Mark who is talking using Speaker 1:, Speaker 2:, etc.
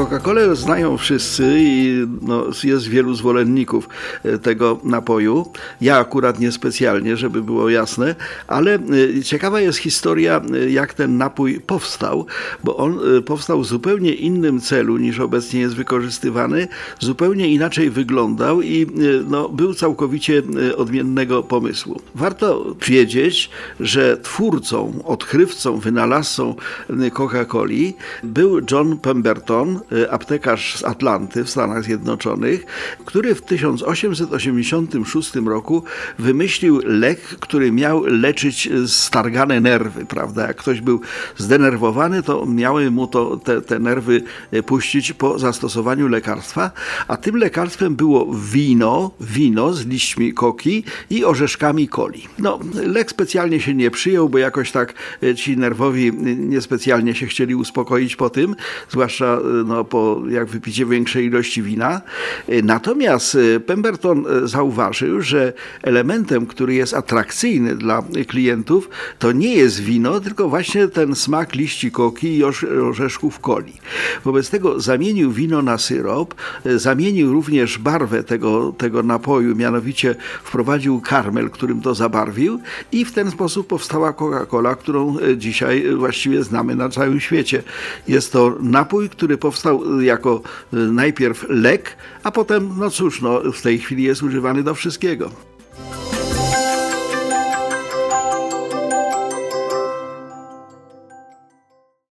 Speaker 1: Coca-Colę znają wszyscy i no, jest wielu zwolenników e, tego napoju. Ja akurat niespecjalnie, żeby było jasne, ale e, ciekawa jest historia, e, jak ten napój powstał, bo on powstał w zupełnie innym celu niż obecnie jest wykorzystywany, zupełnie inaczej wyglądał i no, był całkowicie odmiennego pomysłu. Warto wiedzieć, że twórcą, odkrywcą, wynalazcą Coca-Coli był John Pemberton, aptekarz z Atlanty w Stanach Zjednoczonych, który w 1886 roku wymyślił lek, który miał leczyć stargane nerwy, prawda? Jak ktoś był zdenerwowany, to miały mu to, te, te nerwy puścić po zastosowaniu lekarstwa, a tym lekarstwem było wino, wino z liśćmi koki i orzeszkami coli. No, lek specjalnie się nie przyjął, bo jakoś tak ci nerwowi niespecjalnie się chcieli uspokoić po tym, zwłaszcza no, po jak wypicie większej ilości wina. Natomiast e, Pemberton e, zauważył, że elementem, który jest atrakcyjny dla klientów, to nie jest wino, tylko właśnie ten smak liści koki i orzeszków coli. Wobec tego zamienił wino na syrop, zamienił również barwę tego, tego napoju, mianowicie wprowadził karmel, którym to zabarwił i w ten sposób powstała Coca-Cola, którą dzisiaj właściwie znamy na całym świecie. Jest to napój, który powstał jako y, najpierw lek, a potem, no cóż, no, w tej chwili jest używany do wszystkiego.